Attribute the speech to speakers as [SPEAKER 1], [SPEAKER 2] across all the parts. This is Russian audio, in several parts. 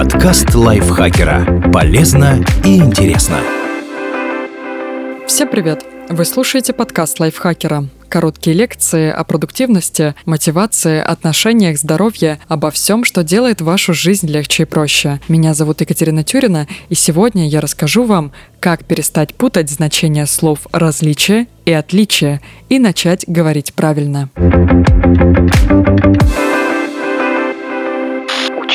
[SPEAKER 1] Подкаст лайфхакера. Полезно и интересно.
[SPEAKER 2] Всем привет! Вы слушаете подкаст лайфхакера. Короткие лекции о продуктивности, мотивации, отношениях, здоровье, обо всем, что делает вашу жизнь легче и проще. Меня зовут Екатерина Тюрина, и сегодня я расскажу вам, как перестать путать значение слов «различие» и «отличие» и начать говорить правильно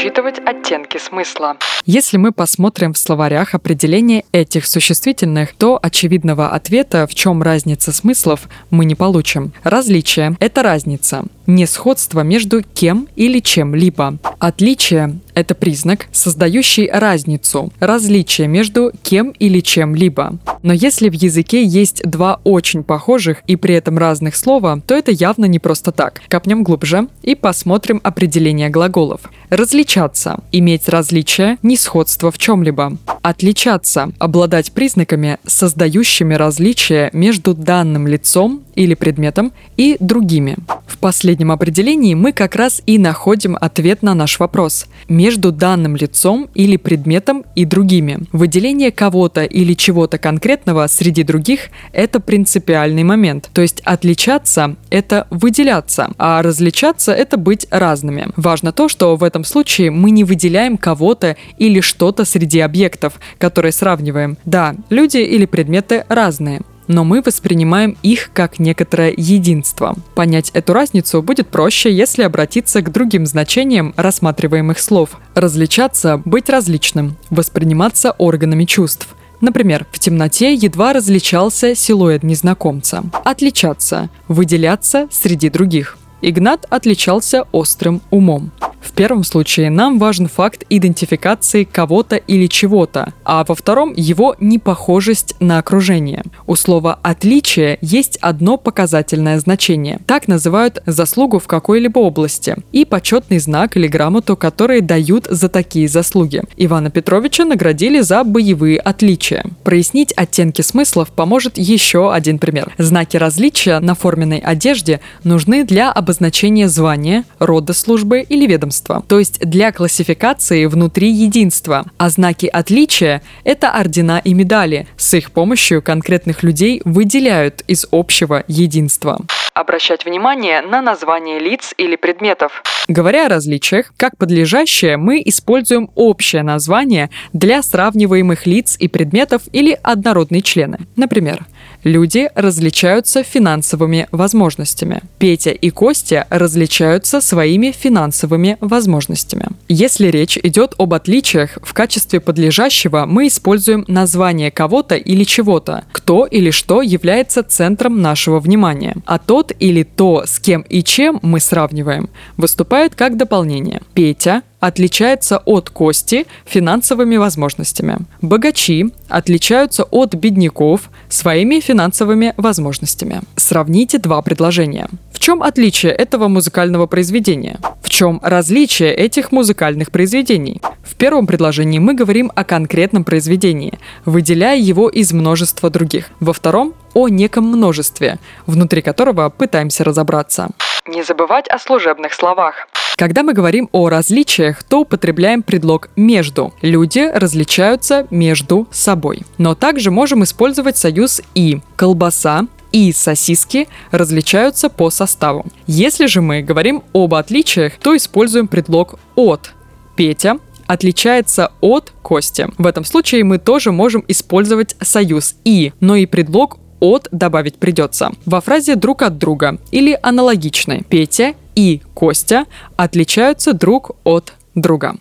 [SPEAKER 2] учитывать оттенки смысла. Если мы посмотрим в словарях определение этих существительных, то очевидного ответа, в чем разница смыслов, мы не получим. Различие – это разница, не сходство между кем или чем-либо. Отличие – это признак, создающий разницу, различие между кем или чем-либо. Но если в языке есть два очень похожих и при этом разных слова, то это явно не просто так. Копнем глубже и посмотрим определение глаголов. Различаться – иметь различия, несходство в чем-либо. Отличаться – обладать признаками, создающими различия между данным лицом или предметом и другими. В последнем определении мы как раз и находим ответ на наш вопрос. Между данным лицом или предметом и другими. Выделение кого-то или чего-то конкретного среди других – это принципиальный момент. То есть отличаться – это выделяться, а различаться – это быть разными. Важно то, что в этом случае мы не выделяем кого-то или что-то среди объектов, которые сравниваем. Да, люди или предметы разные но мы воспринимаем их как некоторое единство. Понять эту разницу будет проще, если обратиться к другим значениям рассматриваемых слов. Различаться – быть различным, восприниматься органами чувств – Например, в темноте едва различался силуэт незнакомца. Отличаться – выделяться среди других. Игнат отличался острым умом. В первом случае нам важен факт идентификации кого-то или чего-то, а во втором его непохожесть на окружение. У слова «отличие» есть одно показательное значение. Так называют заслугу в какой-либо области и почетный знак или грамоту, которые дают за такие заслуги. Ивана Петровича наградили за боевые отличия. Прояснить оттенки смыслов поможет еще один пример. Знаки различия на форменной одежде нужны для обозначения звания, рода службы или ведомства единства, то есть для классификации внутри единства. А знаки отличия – это ордена и медали. С их помощью конкретных людей выделяют из общего единства обращать внимание на название лиц или предметов. Говоря о различиях, как подлежащее, мы используем общее название для сравниваемых лиц и предметов или однородные члены. Например, Люди различаются финансовыми возможностями. Петя и Костя различаются своими финансовыми возможностями. Если речь идет об отличиях, в качестве подлежащего мы используем название кого-то или чего-то, кто или что является центром нашего внимания. А тот или то, с кем и чем мы сравниваем, выступает как дополнение. Петя отличается от Кости финансовыми возможностями. Богачи отличаются от бедняков своими финансовыми возможностями. Сравните два предложения. В чем отличие этого музыкального произведения? В чем различие этих музыкальных произведений? В первом предложении мы говорим о конкретном произведении, выделяя его из множества других. Во втором – о неком множестве, внутри которого пытаемся разобраться. Не забывать о служебных словах. Когда мы говорим о различиях, то употребляем предлог «между». Люди различаются между собой. Но также можем использовать союз «и». Колбаса и сосиски различаются по составу. Если же мы говорим об отличиях, то используем предлог «от». Петя отличается от Кости. В этом случае мы тоже можем использовать союз «и», но и предлог от добавить придется. Во фразе «друг от друга» или аналогичной Петя и Костя отличаются друг от друга.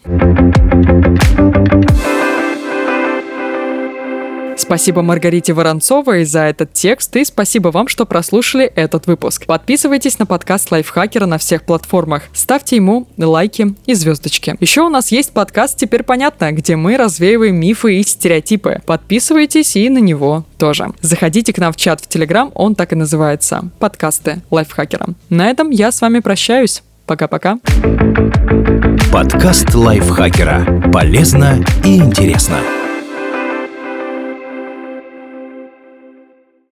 [SPEAKER 2] Спасибо Маргарите Воронцовой за этот текст и спасибо вам, что прослушали этот выпуск. Подписывайтесь на подкаст Лайфхакера на всех платформах, ставьте ему лайки и звездочки. Еще у нас есть подкаст «Теперь понятно», где мы развеиваем мифы и стереотипы. Подписывайтесь и на него тоже. Заходите к нам в чат в Телеграм, он так и называется – подкасты Лайфхакера. На этом я с вами прощаюсь. Пока-пока.
[SPEAKER 1] Подкаст Лайфхакера. Полезно и интересно.